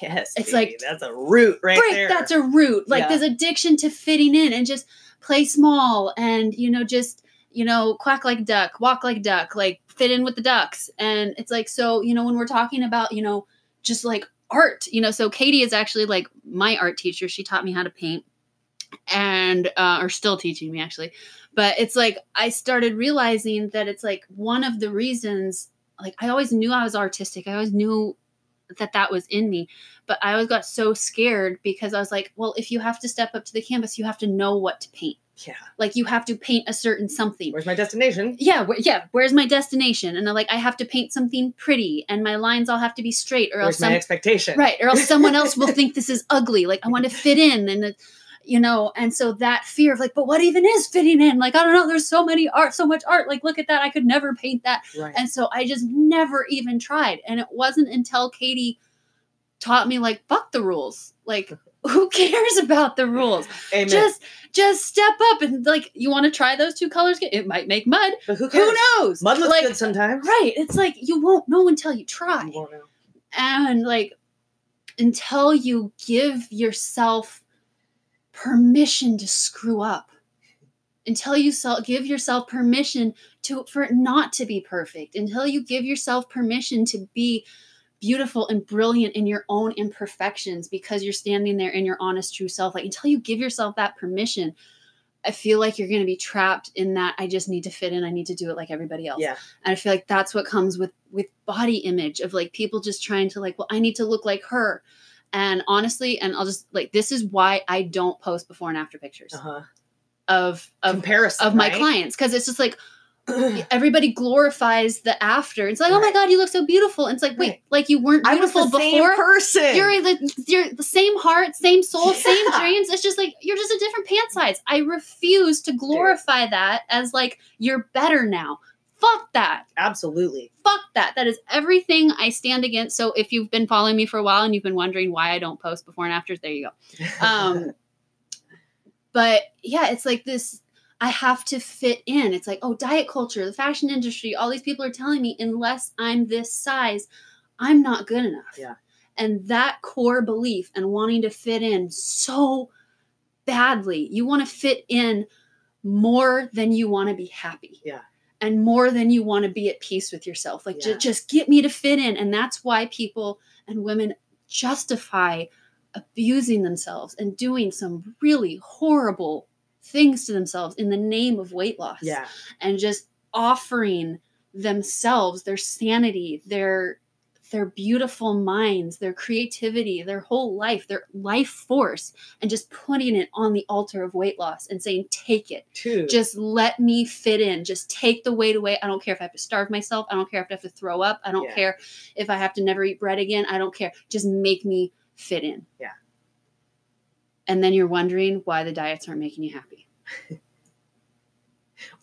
Yes. It's baby, like- that's a root right Right, there. that's a root. Like Yeah. this addiction to fitting in and just play small and you know just you know quack like duck, walk like duck, like fit in with the ducks. And it's like so you know when we're talking about you know just like art, you know. So Katie is actually like my art teacher. She taught me how to paint and uh, or still teaching me actually. But it's like I started realizing that it's like one of the reasons. Like I always knew I was artistic. I always knew that that was in me but I always got so scared because I was like, well, if you have to step up to the canvas, you have to know what to paint. yeah. Like you have to paint a certain something. Where's my destination? Yeah, where, yeah. Where's my destination? And I'm like, I have to paint something pretty, and my lines all have to be straight, or Where's else my some, expectation? right, or else someone else will [LAUGHS] think this is ugly. Like I want to fit in, and you know, and so that fear of like, but what even is fitting in? Like I don't know. There's so many art, so much art. Like look at that. I could never paint that. Right. And so I just never even tried. And it wasn't until Katie taught me like fuck the rules. Like [LAUGHS] who cares about the rules? Amen. Just just step up and like you want to try those two colors? It might make mud. but who cares? Who knows? Mud looks like, good sometimes. Right. It's like you won't know until you try. You. And like until you give yourself permission to screw up. Until you give yourself permission to for it not to be perfect. Until you give yourself permission to be beautiful and brilliant in your own imperfections because you're standing there in your honest true self like until you give yourself that permission i feel like you're going to be trapped in that i just need to fit in i need to do it like everybody else Yeah. and i feel like that's what comes with with body image of like people just trying to like well i need to look like her and honestly and i'll just like this is why i don't post before and after pictures Uh-huh. of of Comparison of my right? clients because it's just like [CLEARS THROAT] everybody glorifies the after. It's like, oh my god, you look so beautiful. And it's like, wait, Right. like you weren't beautiful the same before. person. You're the you're the same heart, same soul, same dreams. It's just like you're just a different pant size. I refuse to glorify that as like you're better now. Fuck that. Absolutely. Fuck that. That is everything I stand against. So if you've been following me for a while and you've been wondering why I don't post before and afters, there you go. [LAUGHS] Um, but yeah, it's like this. I have to fit in. It's like, oh, diet culture, the fashion industry, all these people are telling me, unless I'm this size, I'm not good enough. Yeah. And that core belief and wanting to fit in so badly, you want to fit in more than you want to be happy. Yeah. And more than you want to be at peace with yourself. Like, Yeah. just get me to fit in. And that's why people and women justify abusing themselves and doing some really horrible things to themselves in the name of weight loss yeah. and just offering themselves their sanity their their beautiful minds their creativity their whole life their life force and just putting it on the altar of weight loss and saying take it Two. just let me fit in just take the weight away i don't care if i have to starve myself i don't care if i have to throw up i don't Yeah. care if i have to never eat bread again i don't care just make me fit in Yeah. and then you're wondering why the diets aren't making you happy [LAUGHS]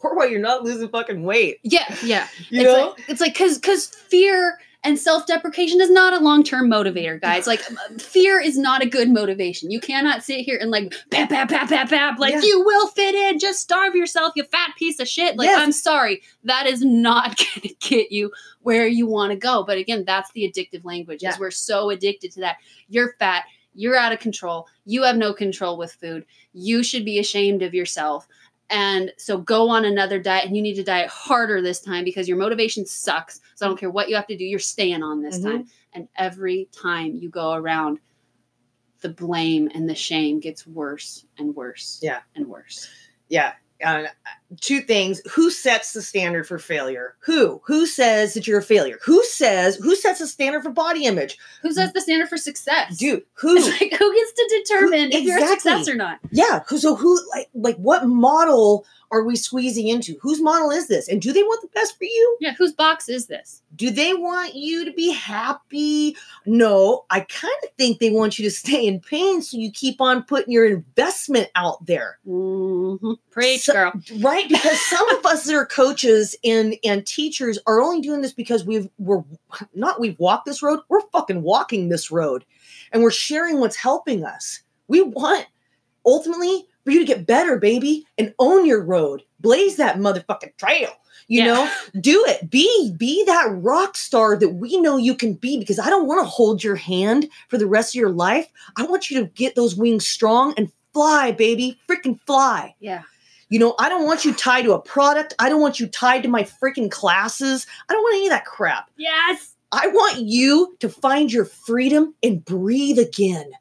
or why you're not losing fucking weight. yeah yeah You it's know? like it's like because because fear and self-deprecation is not a long-term motivator guys. Like [LAUGHS] um, fear is not a good motivation. You cannot sit here and like pap pap pap pap pap like Yeah. you will fit in. Just starve yourself you fat piece of shit. Like Yes. i'm sorry. That is not [LAUGHS] gonna get you where you want to go. But again that's the addictive language Yeah. is we're so addicted to that. You're fat. You're out of control. You have no control with food. You should be ashamed of yourself and so go on another diet and you need to diet harder this time because your motivation sucks. So I don't care what you have to do, you're staying on this Mhm. time. And every time you go around, the blame and the shame gets worse and worse Yeah. and worse. yeah. Two things. Who sets the standard for failure? Who? Who says that you're a failure? Who says, who sets the standard for body image? Who sets the standard for success? Dude, [LAUGHS] who? It's like who gets to determine if you're a success or not? Yeah. Who, so who like like what model are we squeezing into? Whose model is this? And do they want the best for you? Yeah, whose box is this? Do they want you to be happy? No, I kind of think they want you to stay in pain so you keep on putting your investment out there. Mhm. Preach, So- girl. Right? Because some of us that are coaches and and teachers are only doing this because we've we're not we've walked this road, we're fucking walking this road and we're sharing what's helping us. We want ultimately for you to get better, baby, and own your road. Blaze that motherfucking trail. You Yeah. know, do it. Be be that rock star that we know you can be because I don't want to hold your hand for the rest of your life. I want you to get those wings strong and fly, baby. Freaking fly. Yeah. You know, I don't want you tied to a product. I don't want you tied to my freaking classes. I don't want any of that crap. Yes. I want you to find your freedom and breathe again.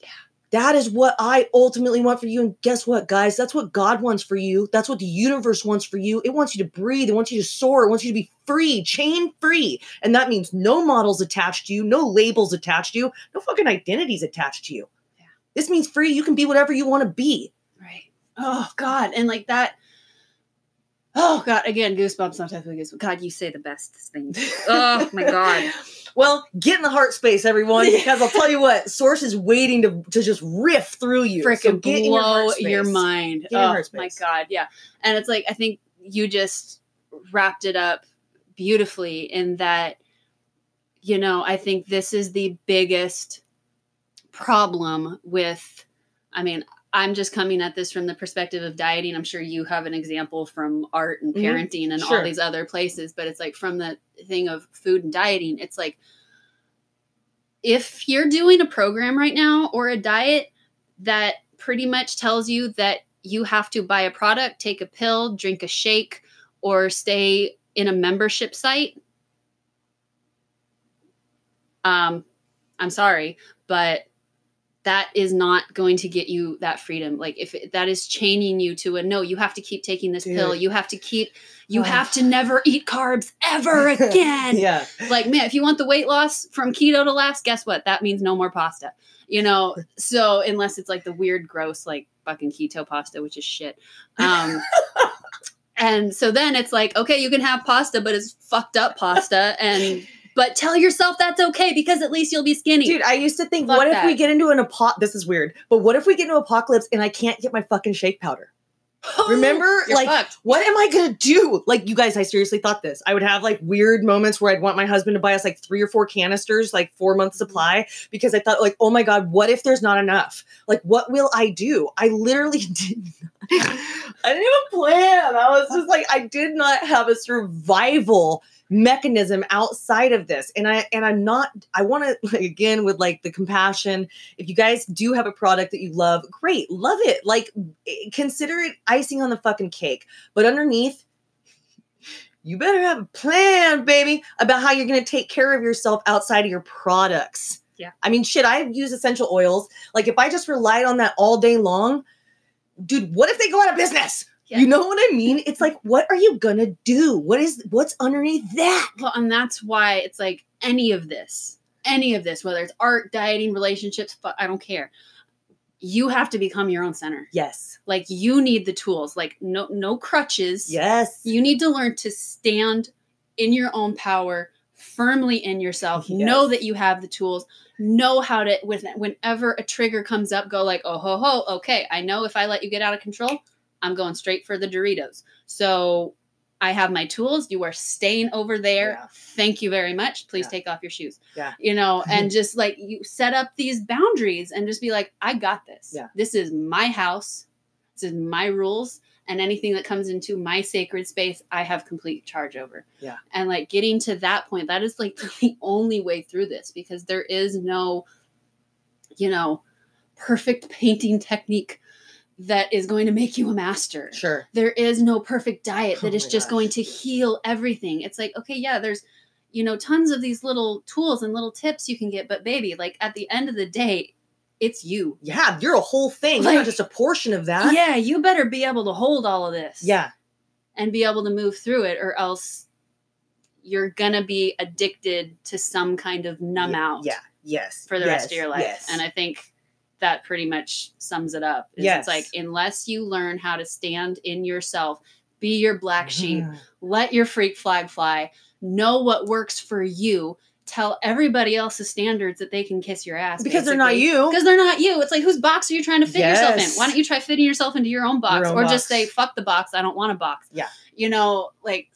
Yeah. That is what I ultimately want for you. And guess what, guys? That's what God wants for you. That's what the universe wants for you. It wants you to breathe. It wants you to soar. It wants you to be free, chain free. And that means no models attached to you, no labels attached to you, no fucking identities attached to you. Yeah. This means free. You can be whatever you want to be. Oh God. And like that. Oh God. Again, goosebumps. Sometimes we goosebumps. God, you say the best things. Oh my God. [LAUGHS] Well, get in the heart space, everyone, because I'll tell you what, Source is waiting to, to just riff through you. So Freaking get your blow heart your, mind. Get in your oh my. God. Yeah. And it's like I think you just wrapped it up beautifully in that. You know, I think this is the biggest problem with. I mean, I'm just coming at this from the perspective of dieting. I'm sure you have an example from art and Mhm. parenting and Sure. all these other places, but it's like from the thing of food and dieting, it's like if you're doing a program right now or a diet that pretty much tells you that you have to buy a product, take a pill, drink a shake, or stay in a membership site, um, I'm sorry, but that is not going to get you that freedom. Like if it, that is chaining you to a no, you have to keep taking this pill. You have to keep. You Ugh. have to never eat carbs ever [LAUGHS] again. yeah. Like man, if you want the weight loss from keto to last, guess what? That means no more pasta. You know. [LAUGHS] So unless it's like the weird, gross, like fucking keto pasta, which is shit. Um, [LAUGHS] and so then it's like, okay, you can have pasta, but it's fucked up pasta, and but tell yourself that's okay because at least you'll be skinny. Dude, I used to think, Fuck what if we get into an apo- this is weird, but what if we get into apocalypse and I can't get my fucking shake powder? [GASPS] Remember? Like fucked. what am I gonna do? Like, you guys, I seriously thought this. I would have like weird moments where I'd want my husband to buy us like three or four canisters, like four months Mm-hmm. supply, because I thought, like, oh my God, what if there's not enough? Like, what will I do? I literally [LAUGHS] did not, I didn't have a plan. I was just like, I did not have a survival mechanism outside of this. And I and I'm not, I want to like, [LAUGHS] again with like the compassion. If you guys do have a product that you love, great, love it. Like eh, consider it icing on the fucking cake. But underneath, [LAUGHS] you better have a plan, baby, about how you're going to take care of yourself outside of your products. Yeah. I mean, shit, I use essential oils. Like, if I just relied on that all day long, dude, what if they go out of business? You know what I mean? It's like, what are you gonna do? What is what's underneath that? Well, and that's why it's like any of this, any of this, whether it's art, dieting, relationships, fu- I don't care. You have to become your own center. Yes. Like you need the tools. Like no no crutches. Yes. You need to learn to stand in your own power, firmly in yourself. Yes. Know that you have the tools. Know how to with whenever a trigger comes up, go like, oh ho ho, okay. I know if I let you get out of control, I'm going straight for the Doritos. So I have my tools. You are staying over there. Yeah. Thank you very much. Please Yeah. take off your shoes. Yeah. You know, [LAUGHS] and just like you set up these boundaries and just be like, I got this. Yeah. This is my house. This is my rules. And anything that comes into my sacred space, I have complete charge over. Yeah. And like getting to that point, that is like [LAUGHS] the only way through this because there is no, you know, perfect painting technique that is going to make you a master Sure. there is no perfect diet that Oh is my just gosh. going to heal everything. It's like, okay, yeah, there's, you know, tons of these little tools and little tips you can get, but baby, like at the end of the day, it's you. Yeah, you're a whole thing. you're not just a portion of that. Yeah, you better be able to hold all of this. Yeah. And be able to move through it, or else you're gonna be addicted to some kind of numb out Yeah. Yes. for the rest of your life. Yes. And I think that pretty much sums it up. Yes. It's like unless you learn how to stand in yourself, be your black sheep, Mhm. let your freak flag fly, know what works for you, tell everybody else's standards that they can kiss your ass. because they're not you. Because they're not you. It's like whose box are you trying to fit yourself in? Why don't you try fitting yourself into your own box Your own or just say, fuck the box, I don't want a box. Yeah. You know, like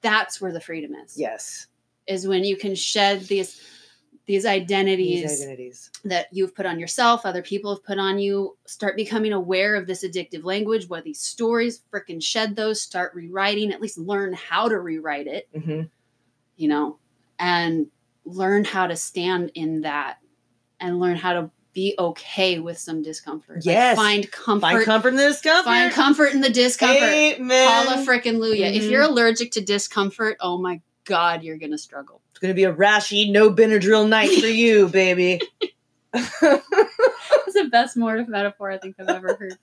that's where the freedom is. Yes. Is when you can shed these these identities, These identities. that you've put on yourself, other people have put on you. Start becoming aware of this addictive language, what these stories, freaking shed those, start rewriting, at least learn how to rewrite it, hmm you know, and learn how to stand in that and learn how to be okay with some discomfort. Like, Yes. find comfort. Find comfort in the discomfort. Find comfort in the discomfort. Amen. Frickin' Luya. If you're allergic to discomfort, oh my God, you're going to struggle. It's gonna be a rashy, no Benadryl night for you, [LAUGHS] baby. That's the best metaphor I think I've ever heard.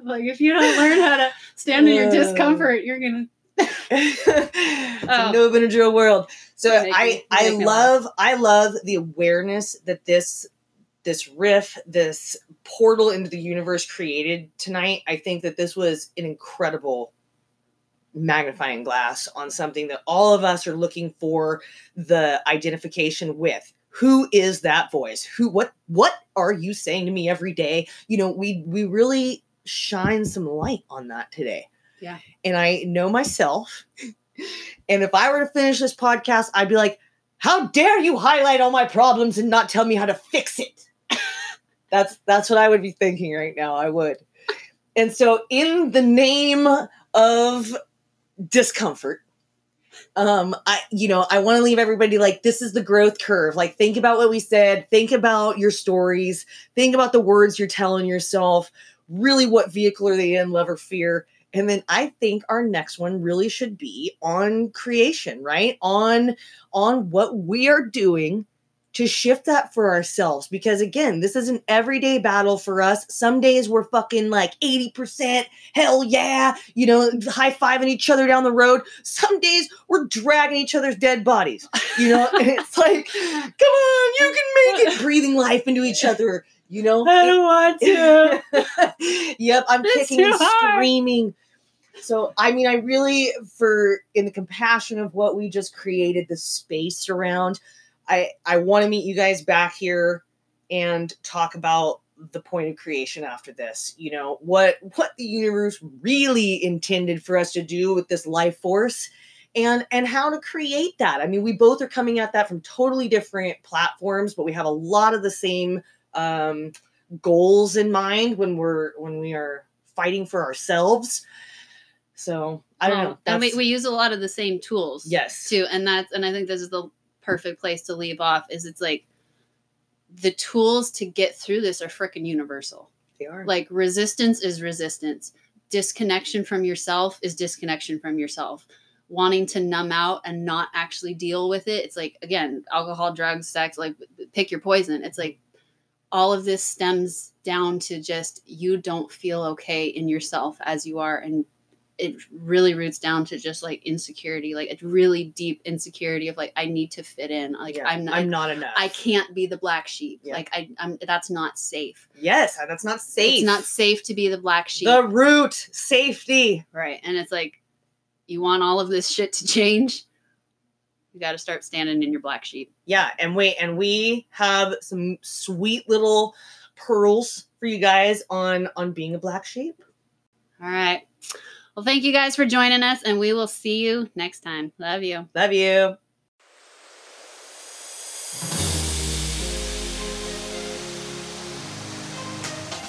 Like, if you don't learn how to stand in your Uh. discomfort, you're going [LAUGHS] to. Oh. no Benadryl world. So make I I love I love the awareness that this this riff, this portal into the universe created tonight. I think that this was an incredible magnifying glass on something that all of us are looking for the identification with. Who is that voice? Who what what are you saying to me every day? You know, we we really shine some light on that today. Yeah. And I know myself. And if I were to finish this podcast, I'd be like, how dare you highlight all my problems and not tell me how to fix it? [LAUGHS] that's that's what I would be thinking right now. I would. And so in the name of discomfort, um i you know i want to leave everybody like this is the growth curve. Like think about what we said think about your stories think about the words you're telling yourself really what vehicle are they in love or fear? And then i think our next one really should be on creation right? On on what we are doing to shift that for ourselves. Because again this is an everyday battle for us. Some days we're fucking like 80% hell yeah you know high-fiving each other down the road. Some days we're dragging each other's dead bodies you know? And [LAUGHS] it's like come on you can make it. Breathing life into each other you know? I don't want to. [LAUGHS] Yep, I'm It's kicking and screaming. So, I mean, I really, for in the compassion of what we just created, the space around, I I want to meet you guys back here and talk about the point of creation after this. You know what what the universe really intended for us to do with this life force. And, and how to create that. I mean, we both are coming at that from totally different platforms, but we have a lot of the same um, goals in mind when we're when we are fighting for ourselves. So I don't know. And we, we use a lot of the same tools. yes. too and that's and i think this is the perfect place to leave off is it's like the tools to get through this are freaking universal. They are. like resistance is resistance. Disconnection from yourself is disconnection from yourself. Wanting to numb out and not actually deal with it it's like again alcohol drugs sex like pick your poison. It's like all of this stems down to just you don't feel okay in yourself as you are and it really roots down to just like insecurity like a really deep insecurity of like i need to fit in like Yeah, i'm not I'm not enough. i can't be the black sheep Yeah. like I, i'm that's not safe Yes, uh, that's not safe. it's not safe to be the black sheep the root safety. right and it's like you want all of this shit to change you got to start standing in your black sheep Yeah, and wait, and we have some sweet little pearls for you guys on on being a black sheep. all right well thank you guys for joining us and we will see you next time love you Love you.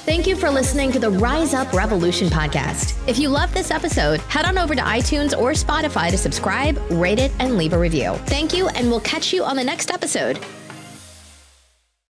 Thank you for listening to the Rise Up Revolution podcast. If you love this episode, head on over to iTunes or Spotify to subscribe, rate it, and leave a review. Thank you, and we'll catch you on the next episode.